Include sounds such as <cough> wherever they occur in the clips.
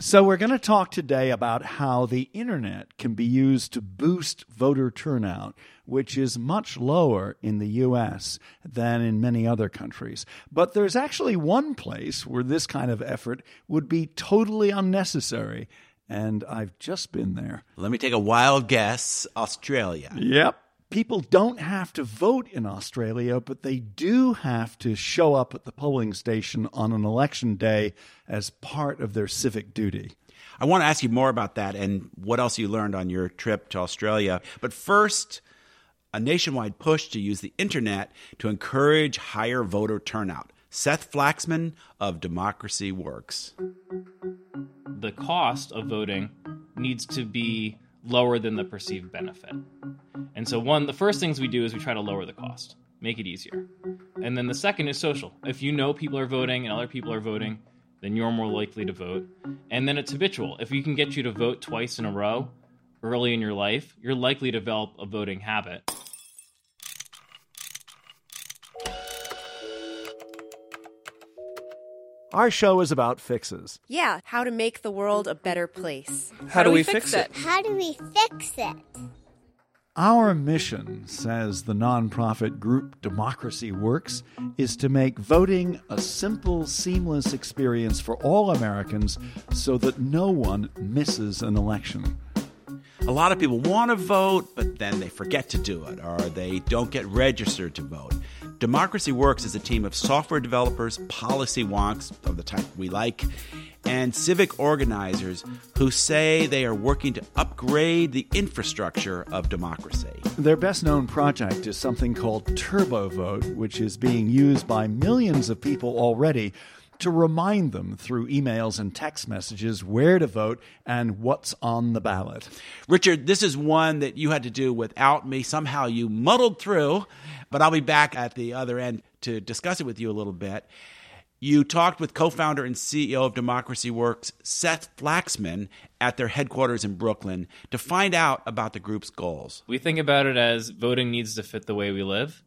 So, we're going to talk today about how the internet can be used to boost voter turnout, which is much lower in the U.S. than in many other countries. But there's actually one place where this kind of effort would be totally unnecessary, and I've just been there. Let me take a wild guess Australia. Yep. People don't have to vote in Australia, but they do have to show up at the polling station on an election day as part of their civic duty. I want to ask you more about that and what else you learned on your trip to Australia. But first, a nationwide push to use the internet to encourage higher voter turnout. Seth Flaxman of Democracy Works. The cost of voting needs to be lower than the perceived benefit. And so, one, the first things we do is we try to lower the cost, make it easier. And then the second is social. If you know people are voting and other people are voting, then you're more likely to vote. And then it's habitual. If we can get you to vote twice in a row early in your life, you're likely to develop a voting habit. Our show is about fixes. Yeah, how to make the world a better place. How, do we fix it? How do we fix it? Our mission, says the nonprofit group Democracy Works, is to make voting a simple, seamless experience for all Americans so that no one misses an election. A lot of people want to vote, but then they forget to do it, or they don't get registered to vote. Democracy Works is a team of software developers, policy wonks of the type we like, and civic organizers who say they are working to upgrade the infrastructure of democracy. Their best known project is something called TurboVote, which is being used by millions of people already to remind them through emails and text messages where to vote and what's on the ballot. Richard, this is one that you had to do without me. Somehow you muddled through, but I'll be back at the other end to discuss it with you a little bit. You talked with co founder and CEO of Democracy Works, Seth Flaxman, at their headquarters in Brooklyn to find out about the group's goals. We think about it as voting needs to fit the way we live.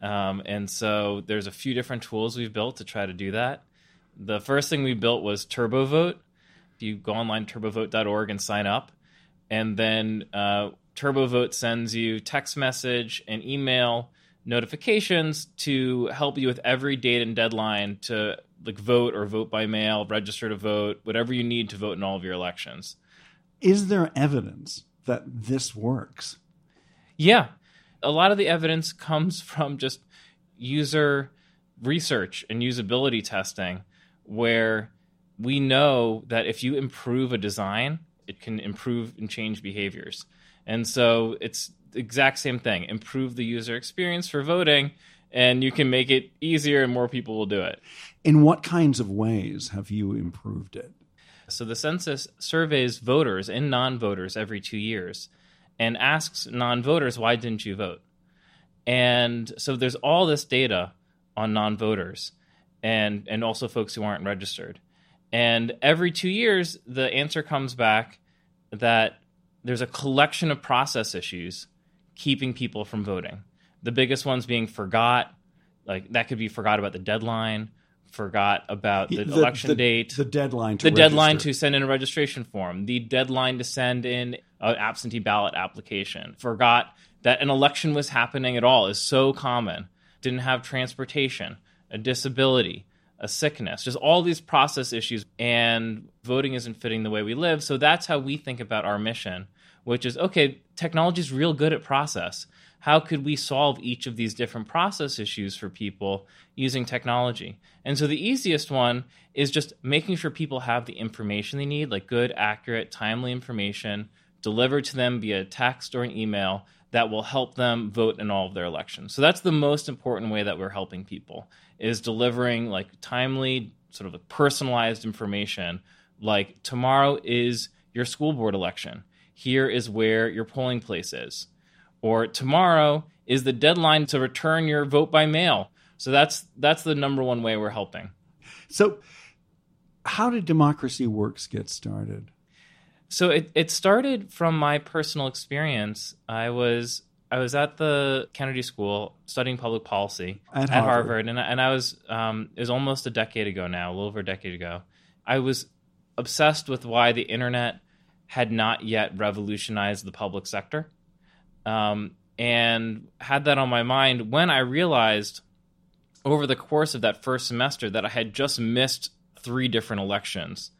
Um, and so there's a few different tools we've built to try to do that. The first thing we built was TurboVote. If you go online, turbovote.org, and sign up, and then uh, TurboVote sends you text message and email notifications to help you with every date and deadline to like vote or vote by mail, register to vote, whatever you need to vote in all of your elections. Is there evidence that this works? Yeah. A lot of the evidence comes <laughs> from just user research and usability testing where we know that if you improve a design, it can improve and change behaviors. And so it's the exact same thing. Improve the user experience for voting and you can make it easier and more people will do it. In what kinds of ways have you improved it? So the census surveys voters and non-voters every 2 years and asks non-voters why didn't you vote? And so there's all this data on non-voters and and also folks who aren't registered. And every 2 years the answer comes back that there's a collection of process issues keeping people from voting. The biggest ones being forgot, like that could be forgot about the deadline, forgot about the, the election the, date, the deadline, the register. deadline to send in a registration form, the deadline to send in an absentee ballot application, forgot that an election was happening at all is so common. Didn't have transportation, a disability, a sickness, just all these process issues, and voting isn't fitting the way we live. So that's how we think about our mission, which is okay, technology is real good at process. How could we solve each of these different process issues for people using technology? And so the easiest one is just making sure people have the information they need, like good, accurate, timely information delivered to them via text or an email that will help them vote in all of their elections. So that's the most important way that we're helping people is delivering like timely sort of personalized information like tomorrow is your school board election. Here is where your polling place is. Or tomorrow is the deadline to return your vote by mail. So that's that's the number one way we're helping. So how did Democracy Works get started? So it, it started from my personal experience. I was I was at the Kennedy School studying public policy At at, Harvard. Harvard, and I- and I was um, it was almost a decade ago now, a little over a decade ago. I was obsessed with why the internet had not yet revolutionized the public sector, um, and had that on my mind when I realized over the course of that first semester that I had just missed three different elections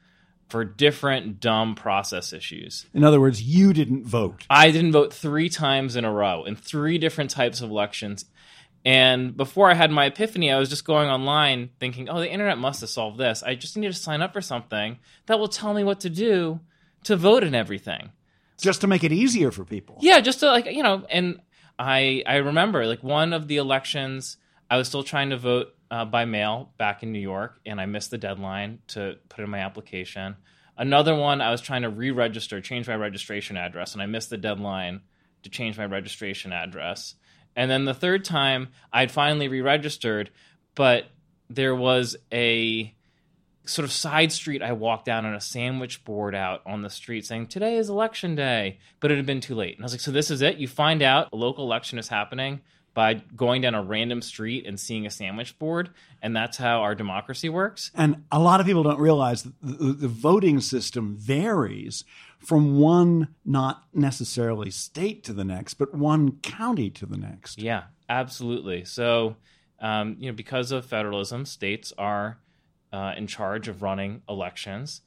for different dumb process issues. In other words, you didn't vote. I didn't vote three times in a row in three different types of elections. And before I had my epiphany, I was just going online thinking, oh, the internet must have solved this. I just need to sign up for something that will tell me what to do to vote in everything. Just to make it easier for people. Yeah, just to like, you know, and I I remember like one of the elections, I was still trying to vote uh, by mail back in New York, and I missed the deadline to put in my application. Another one, I was trying to re-register, change my registration address, and I missed the deadline to change my registration address. And then the third time, I'd finally re-registered, but there was a sort of side street I walked down on a sandwich board out on the street saying, Today is election day. But it had been too late. And I was like, So this is it? You find out a local election is happening by going down a random street and seeing a sandwich board. And that's how our democracy works. And a lot of people don't realize that the, the voting system varies from one not necessarily state to the next, but one county to the next. Yeah, absolutely. So, um, you know, because of federalism, states are uh, in charge of running elections,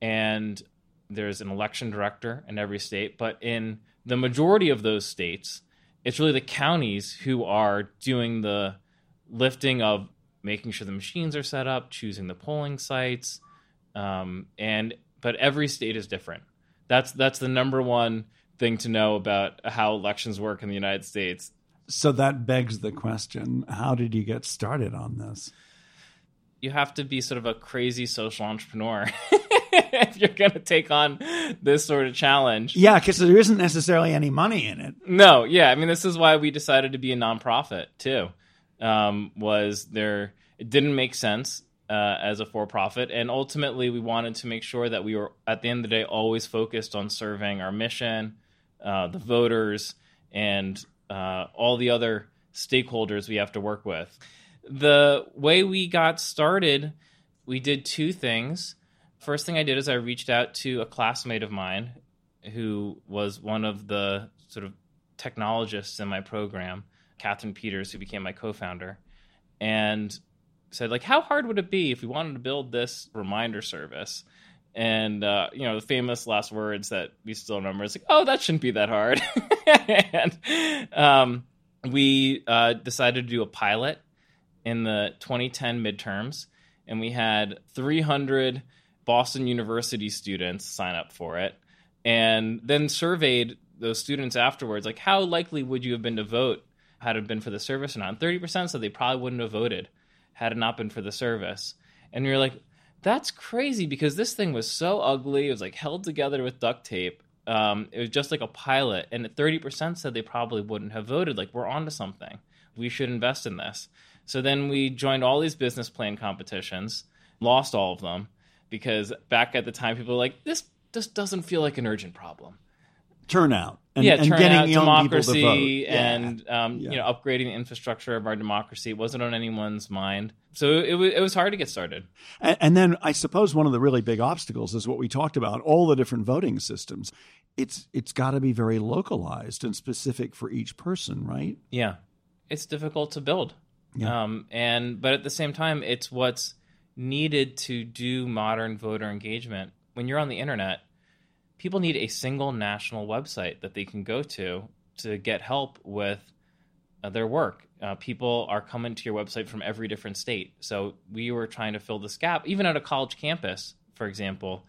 and there's an election director in every state. But in the majority of those states, it's really the counties who are doing the lifting of making sure the machines are set up, choosing the polling sites, um, and but every state is different. That's that's the number one thing to know about how elections work in the United States. So that begs the question how did you get started on this? You have to be sort of a crazy social entrepreneur <laughs> <laughs> if you're going to take on this sort of challenge. Yeah, because there isn't necessarily any money in it. No, yeah, I mean this is why we decided to be a nonprofit too. Um, was there? It didn't make sense uh, as a for-profit, and ultimately we wanted to make sure that we were at the end of the day always focused on serving our mission, uh, the voters, and uh, all the other stakeholders we have to work with. The way we got started, we did two things. First thing I did is I reached out to a classmate of mine who was one of the sort of technologists in my program, Kathryn Peters, who became my co-founder, and said like, how hard would it be if we wanted to build this reminder service? And uh, you know, the famous last words that we still remember is like, "Oh, that shouldn't be that hard." <laughs> and um, we uh, decided to do a pilot in the 2010 midterms, and we had 300 Boston University students sign up for it, and then surveyed those students afterwards, like how likely would you have been to vote had it been for the service or not? 30% said they probably wouldn't have voted had it not been for the service. And were like, that's crazy because this thing was so ugly. It was like held together with duct tape. Um, it was just like a pilot, and 30% said they probably wouldn't have voted. Like, we're onto something. We should invest in this. So then we joined all these business plan competitions, lost all of them because back at the time, people were like, this just doesn't feel like an urgent problem. Turnout. And, yeah, and turnout, getting young democracy, people to vote. Yeah. and um, Yeah. you know, upgrading the infrastructure of our democracy it wasn't on anyone's mind. So it was it was hard to get started. And, and then I suppose one of the really big obstacles is what we talked about: all the different voting systems. It's it's got to be very localized and specific for each person, right? Yeah, it's difficult to build. Yeah. Um, and but at the same time, it's what's needed to do modern voter engagement, when you're on the internet, people need a single national website that they can go to to get help with uh, their work. Uh, people are coming to your website from every different state. So we were trying to fill this gap, even at a college campus, for example.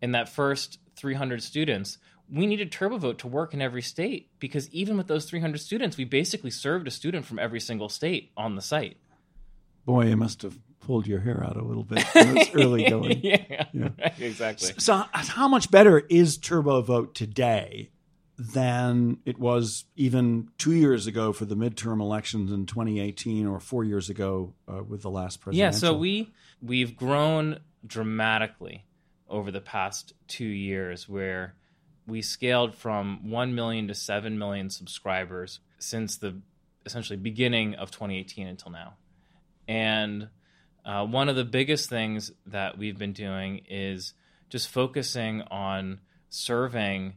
In that first 300 students, we needed TurboVote to work in every state because even with those 300 students, we basically served a student from every single state on the site. Boy, it must have pulled your hair out a little bit when it was early <laughs> going. <laughs> yeah, yeah. exactly. So, so, how much better is TurboVote today than it was even two years ago for the midterm elections in 2018, or four years ago uh, with the last presidential? Yeah, so we we've grown dramatically over the past two years, where we scaled from 1 million to 7 million subscribers since the essentially beginning of 2018 until now. And uh, one of the biggest things that we've been doing is just focusing on serving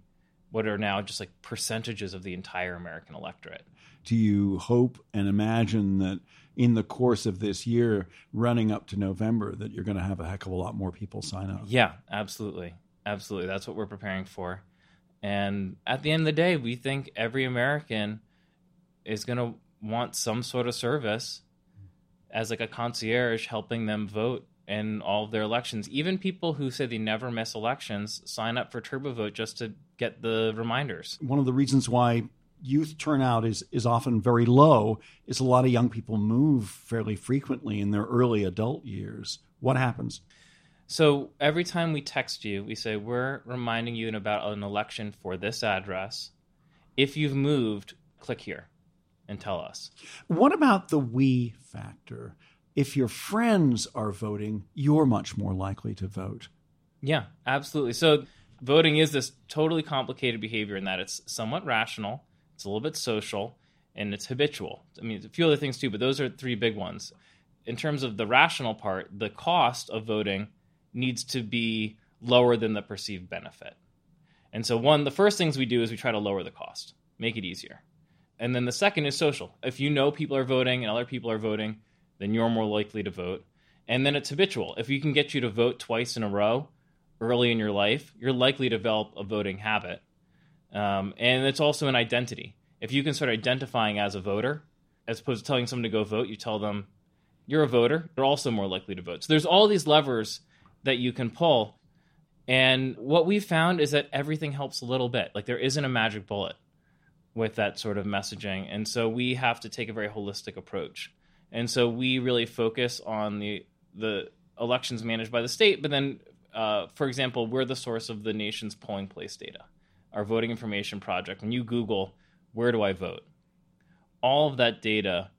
what are now just like percentages of the entire American electorate. Do you hope and imagine that in the course of this year, running up to November, that you're going to have a heck of a lot more people sign up? Yeah, absolutely. Absolutely. That's what we're preparing for. And at the end of the day, we think every American is going to want some sort of service as like a concierge helping them vote in all of their elections. Even people who say they never miss elections sign up for TurboVote just to get the reminders. One of the reasons why youth turnout is is often very low is a lot of young people move fairly frequently in their early adult years. What happens? So every time we text you, we say we're reminding you about an election for this address. If you've moved, click here and tell us. What about the we factor? If your friends are voting, you're much more likely to vote. Yeah, absolutely. So voting is this totally complicated behavior in that it's somewhat rational, it's a little bit social, and it's habitual. I mean, a few other things too, but those are three big ones. In terms of the rational part, the cost of voting needs to be lower than the perceived benefit. And so, one, the first things we do is we try to lower the cost, make it easier. And then the second is social. If you know people are voting and other people are voting, then you're more likely to vote. And then it's habitual. If you can get you to vote twice in a row early in your life, you're likely to develop a voting habit. Um, and it's also an identity. If you can start identifying as a voter, as opposed to telling someone to go vote, you tell them you're a voter, they're also more likely to vote. So there's all these levers that you can pull. And what we've found is that everything helps a little bit. Like there isn't a magic bullet with that sort of messaging. And so we have to take a very holistic approach. And so we really focus on the the elections managed by the state, but then, uh, for example, we're the source of the nation's polling place data, our voting information project. When you Google where do I vote, all of that data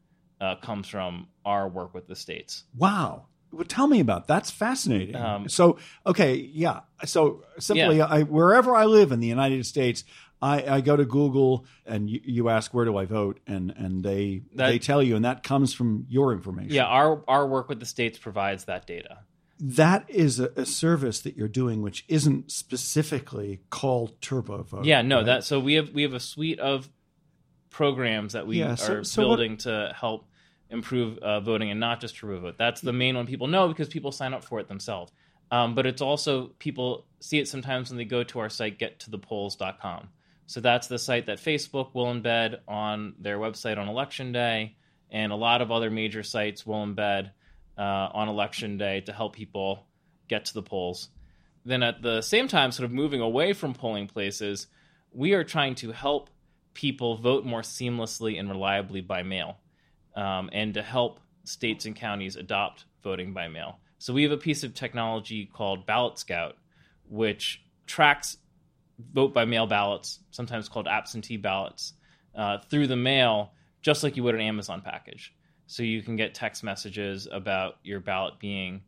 uh, comes from our work with the states. Wow. Well, tell me about that's fascinating. Um, so, okay, yeah. So simply, yeah. I, wherever I live in the United States, I, I go to Google and you, you, ask where do I vote, and and they that, they tell you, and that comes from your information. Yeah, our our work with the states provides that data. That is a, a service that you're doing, which isn't specifically called TurboVote. Yeah, no, right? that so we have we have a suite of programs that we yeah, are so building what, to help improve uh, voting and not just TurboVote. That's the main one people know because people sign up for it themselves. Um, but it's also people see it sometimes when they go to our site gettothepolls.com so that's the site that Facebook will embed on their website on election day, and a lot of other major sites will embed uh, on election day to help people get to the polls. Then at the same time, sort of moving away from polling places, we are trying to help people vote more seamlessly and reliably by mail, um, and to help states and counties adopt voting by mail. So we have a piece of technology called Ballot Scout, which tracks vote by mail ballots, sometimes called absentee ballots, uh, through the mail, just like you would an Amazon package. So you can get text messages about your ballot being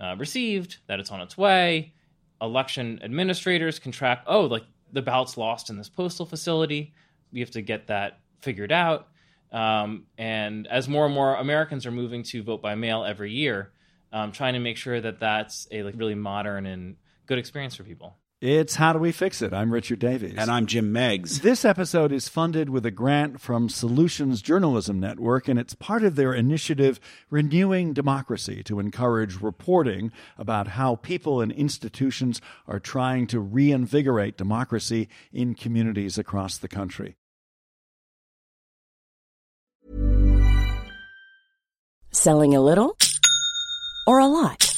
uh, received, that it's on its way. Election administrators can track, oh, like the ballot's lost in this postal facility. We have to get that figured out. Um, and as more and more Americans are moving to vote by mail every year, um, trying to make sure that that's a like really modern and good experience for people. It's How Do We Fix It? I'm Richard Davies. And I'm Jim Meigs. This episode is funded with a grant from Solutions Journalism Network, and it's part of their initiative Renewing Democracy to encourage reporting about how people and institutions are trying to reinvigorate democracy in communities across the country. Selling a little or a lot?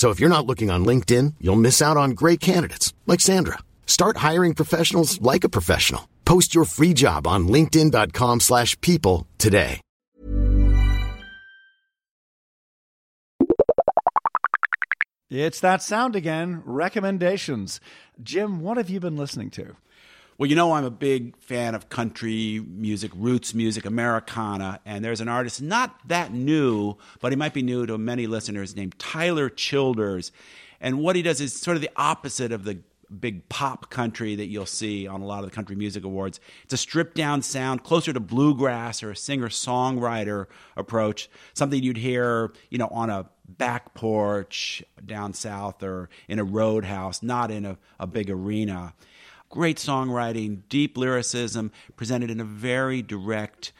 So if you're not looking on LinkedIn, you'll miss out on great candidates like Sandra. Start hiring professionals like a professional. Post your free job on linkedin.com/people today. It's that sound again. Recommendations. Jim, what have you been listening to? Well, you know, I'm a big fan of country music, roots music, Americana, and there's an artist not that new, but he might be new to many listeners named Tyler Childers. And what he does is sort of the opposite of the big pop country that you'll see on a lot of the country music awards. It's a stripped down sound, closer to bluegrass or a singer songwriter approach, something you'd hear, you know, on a back porch down south or in a roadhouse, not in a, a big arena. Great songwriting, deep lyricism, presented in a very direct,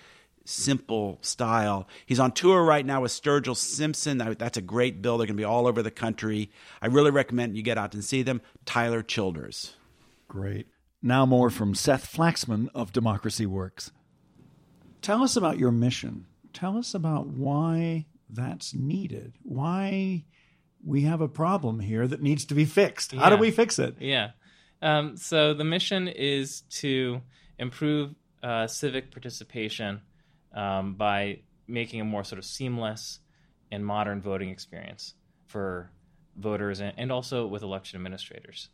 simple style. He's on tour right now with Sturgill Simpson. That's a great bill. They're going to be all over the country. I really recommend you get out and see them. Tyler Childers. Great. Now, more from Seth Flaxman of Democracy Works. Tell us about your mission. Tell us about why that's needed. Why we have a problem here that needs to be fixed. How Yeah. do we fix it? Yeah. Um, so the mission is to improve uh, civic participation um, by making a more sort of seamless and modern voting experience for voters and, and also with election administrators.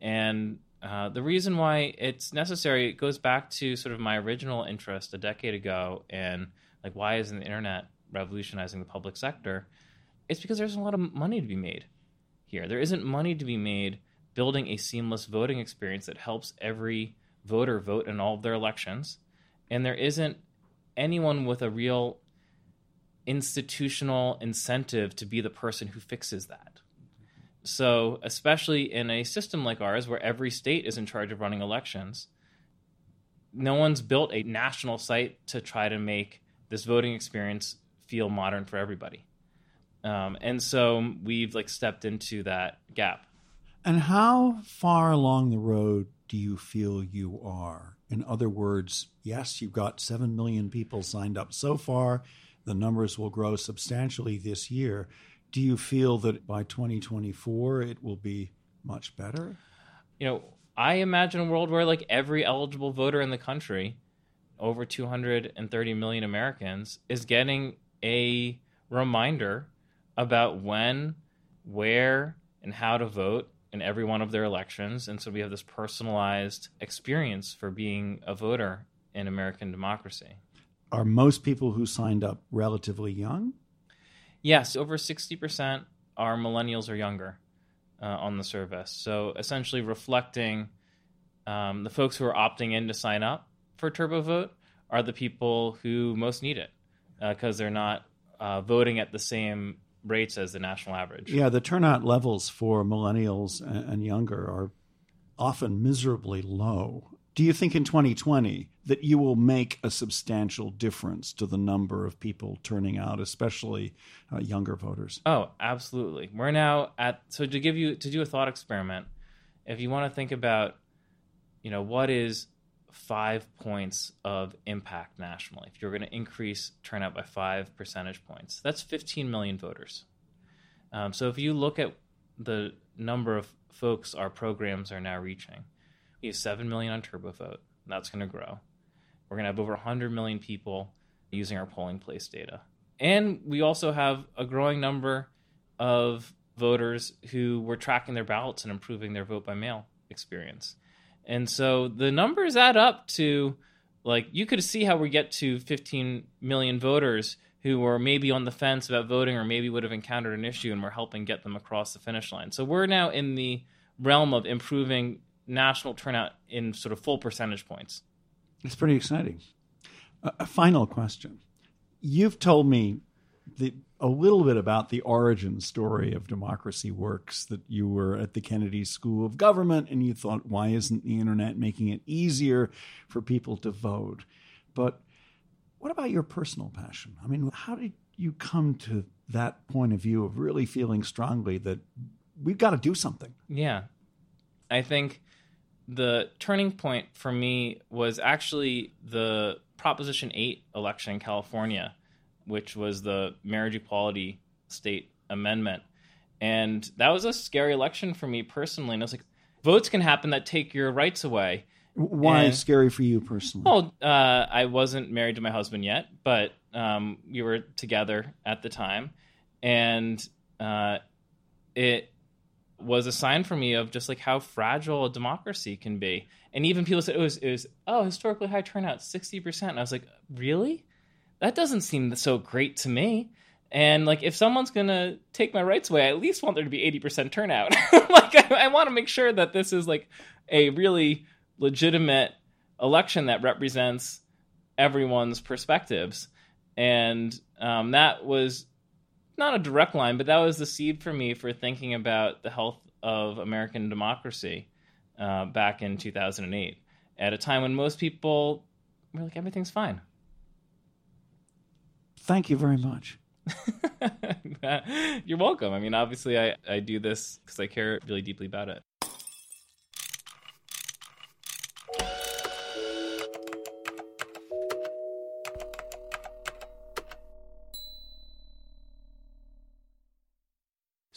And uh, the reason why it's necessary it goes back to sort of my original interest a decade ago and like why isn't the internet revolutionizing the public sector? It's because there's a lot of money to be made here. There isn't money to be made building a seamless voting experience that helps every voter vote in all of their elections. And there isn't anyone with a real institutional incentive to be the person who fixes that. So, especially in a system like ours where every state is in charge of running elections, no one's built a national site to try to make this voting experience feel modern for everybody. Um, and so we've like stepped into that gap. And how far along the road do you feel you are? In other words, yes, you've got 7 million people signed up so far. The numbers will grow substantially this year. Do you feel that by 2024 it will be much better? You know, I imagine a world where like every eligible voter in the country, over 230 million Americans, is getting a reminder about when, where, and how to vote in every one of their elections. And so we have this personalized experience for being a voter in American democracy. Are most people who signed up relatively young? Yes, over 60% are millennials or younger uh, on the service. So essentially reflecting um, the folks who are opting in to sign up for Turbo Vote are the people who most need it because they're not uh, voting at the same rates as the national average. Yeah, the turnout levels for millennials and, younger are often miserably low. Do you think in 2020 that you will make a substantial difference to the number of people turning out, especially uh, younger voters? Oh, absolutely. We're now at so to give you to do a thought experiment. If you want to think about you know, what is five points of impact nationally? If you're going to increase turnout by five percentage points, that's 15 million voters. Um, so if you look at the number of folks our programs are now reaching, we have 7 million on TurboVote. That's going to grow. We're going to have over 100 million people using our polling place data. And we also have a growing number of voters who were tracking their ballots and improving their vote by mail experience. And so the numbers add up to like you could see how we get to 15 million voters who were maybe on the fence about voting or maybe would have encountered an issue and we're helping get them across the finish line. So we're now in the realm of improving national turnout in sort of full percentage points. It's pretty exciting. A, final question. You've told me the, a little bit about the origin story of Democracy Works that you were at the Kennedy School of Government and you thought, why isn't the internet making it easier for people to vote? But what about your personal passion? I mean, how did you come to that point of view of really feeling strongly that we've got to do something? Yeah. I think the turning point for me was actually the Proposition 8 election in California, which was the marriage equality state amendment. And that was a scary election for me personally. And I was like, votes can happen that take your rights away. Why and, scary for you personally? Well, uh, I wasn't married to my husband yet, but um, we were together at the time. And uh, it was a sign for me of just like how fragile a democracy can be. And even people said it was it was oh historically high turnout, sixty percent. And I was like, really? That doesn't seem so great to me. And like, if someone's gonna take my rights away, I at least want there to be eighty percent turnout. <laughs> like, I, I want to make sure that this is like a really legitimate election that represents everyone's perspectives. And um, that was not a direct line, but that was the seed for me for thinking about the health of American democracy uh, back in 2008, at a time when most people were like, everything's fine. Thank you very much. <laughs> You're welcome. I mean, obviously, I, I do this because I care really deeply about it.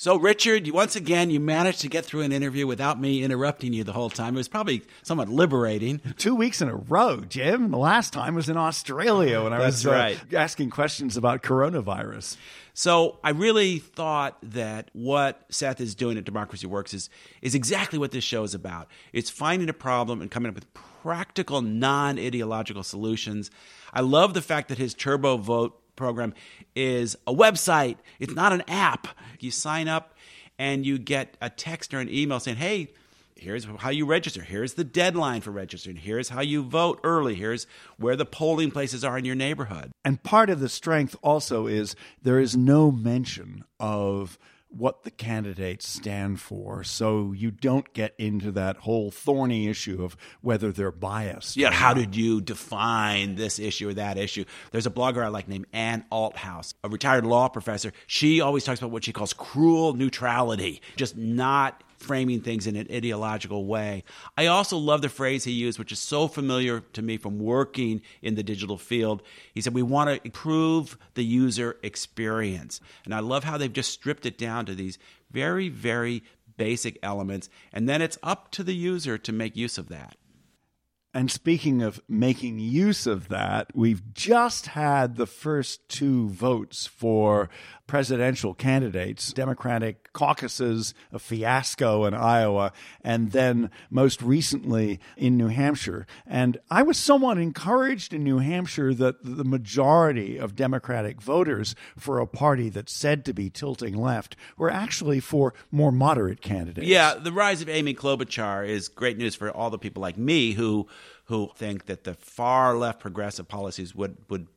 So, Richard, once again, you managed to get through an interview without me interrupting you the whole time. It was probably somewhat liberating. Two weeks in a row, Jim. The last time was in Australia when I was uh, asking questions about coronavirus. So I really thought that what Seth is doing at Democracy Works is is exactly what this show is about. It's finding a problem and coming up with practical, non-ideological solutions. I love the fact that his Turbo Vote program is a website. It's not an app. You sign up and you get a text or an email saying, hey, here's how you register. Here's the deadline for registering. Here's how you vote early. Here's where the polling places are in your neighborhood. And part of the strength also is there is no mention of what the candidates stand for so you don't get into that whole thorny issue of whether they're biased. Yeah, how did you define this issue or that issue? There's a blogger I like named Ann Althouse, a retired law professor. She always talks about what she calls cruel neutrality, just not framing things in an ideological way. I also love the phrase he used, which is so familiar to me from working in the digital field. He said, We want to improve the user experience. And I love how they've just stripped it down to these very, very basic elements. And then it's up to the user to make use of that. And speaking of making use of that, we've just had the first two votes for presidential candidates, Democratic caucuses, a fiasco in Iowa, and then most recently in New Hampshire. And I was somewhat encouraged in New Hampshire that the majority of Democratic voters for a party that's said to be tilting left were actually for more moderate candidates. Yeah, the rise of Amy Klobuchar is great news for all the people like me who who think that the far left progressive policies would would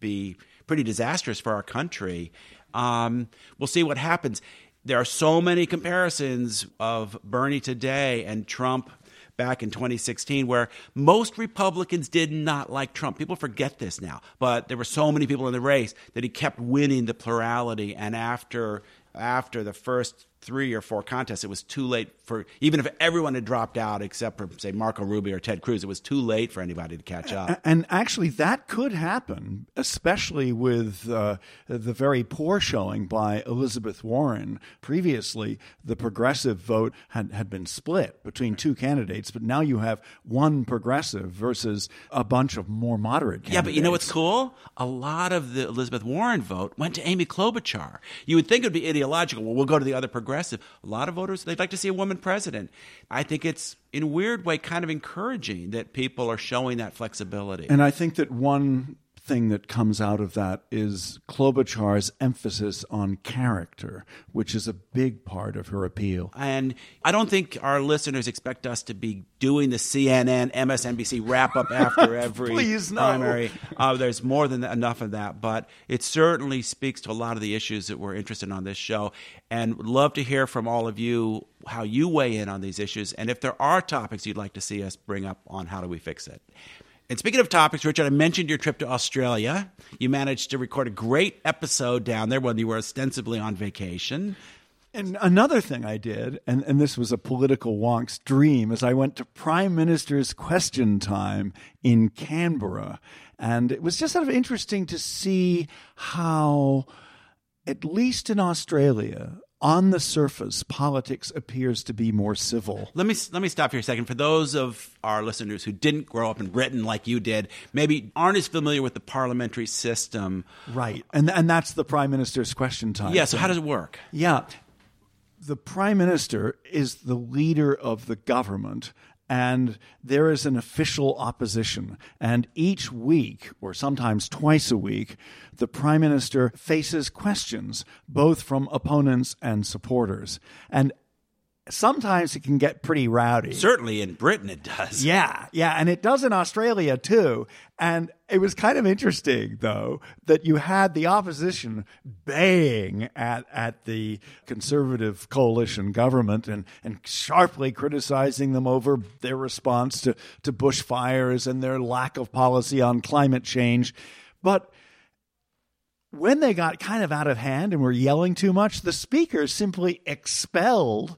be pretty disastrous for our country. Um, we'll see what happens. There are so many comparisons of Bernie today and Trump back in 2016 where most Republicans did not like Trump. People forget this now, but there were so many people in the race that he kept winning the plurality and after after the first three or four contests, it was too late for even if everyone had dropped out except for say Marco Rubio or Ted Cruz, it was too late for anybody to catch up. And actually, that could happen, especially with uh, the very poor showing by Elizabeth Warren. Previously, the progressive vote had, had been split between two candidates, but now you have one progressive versus a bunch of more moderate candidates. Yeah, but you know what's cool? A lot of the Elizabeth Warren vote went to Amy Klobuchar. You would think it would be ideological. Well, we'll go to the other progressive progressive. A lot of voters, they'd like to see a woman president. I think it's, in a weird way, kind of encouraging that people are showing that flexibility. And I think that one thing that comes out of that is Klobuchar's emphasis on character, which is a big part of her appeal. And I don't think our listeners expect us to be doing the CNN, MSNBC wrap up <laughs> after every Please, no. primary. Uh, there's more than enough of that, but it certainly speaks to a lot of the issues that we're interested in on this show. And would love to hear from all of you how you weigh in on these issues, and if there are topics you'd like to see us bring up on how do we fix it. And speaking of topics, Richard, I mentioned your trip to Australia. You managed to record a great episode down there when you were ostensibly on vacation. And another thing I did, and, and this was a political wonk's dream, is I went to Prime Minister's Question Time in Canberra. And it was just sort of interesting to see how, at least in Australia, on the surface, politics appears to be more civil. Let me let me stop here a second. For those of our listeners who didn't grow up in Britain like you did, maybe aren't as familiar with the parliamentary system, right? And and that's the prime minister's question time. Yeah. So how does it work? Yeah, the prime minister is the leader of the government, and there is an official opposition. And each week, or sometimes twice a week, the prime minister faces questions, both from opponents and supporters. And sometimes it can get pretty rowdy. Certainly in Britain it does. Yeah, yeah, and it does in Australia too. And it was kind of interesting though that you had the opposition baying at at the conservative coalition government and and sharply criticizing them over their response to to bushfires and their lack of policy on climate change. But when they got kind of out of hand and were yelling too much, the speaker simply expelled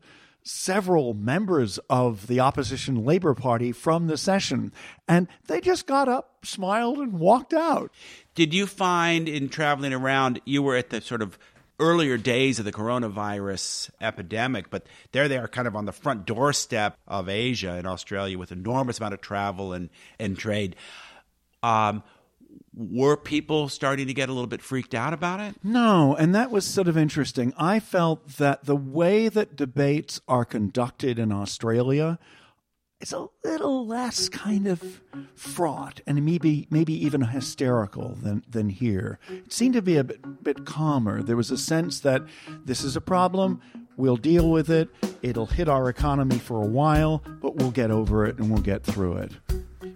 several members of the opposition Labour Party from the session. And they just got up, smiled, and walked out. Did you find in traveling around, you were at the sort of earlier days of the coronavirus epidemic, but there they are kind of on the front doorstep of Asia and Australia with enormous amount of travel and, and trade. Um, were people starting to get a little bit freaked out about it? No, and that was sort of interesting. I felt that the way that debates are conducted in Australia is a little less kind of fraught and maybe maybe even hysterical than than here. It seemed to be a bit, bit calmer. There was a sense that this is a problem. We'll deal with it. It'll hit our economy for a while, but we'll get over it and we'll get through it.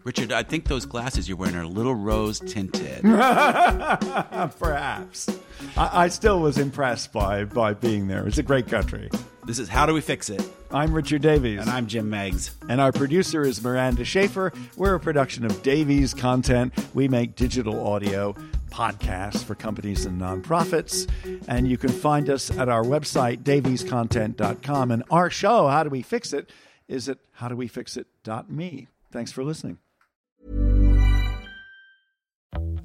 Richard, I think those glasses you're wearing are a little rose tinted. <laughs> Perhaps. I, I, still was impressed by, by being there. It's a great country. This is How Do We Fix It? I'm Richard Davies. And I'm Jim Meigs. And our producer is Miranda Schaefer. We're a production of Davies Content. We make digital audio podcasts for companies and nonprofits. And you can find us at our website, daviescontent.com. And our show, How Do We Fix It, is at howdowefixit.me. Thanks for listening.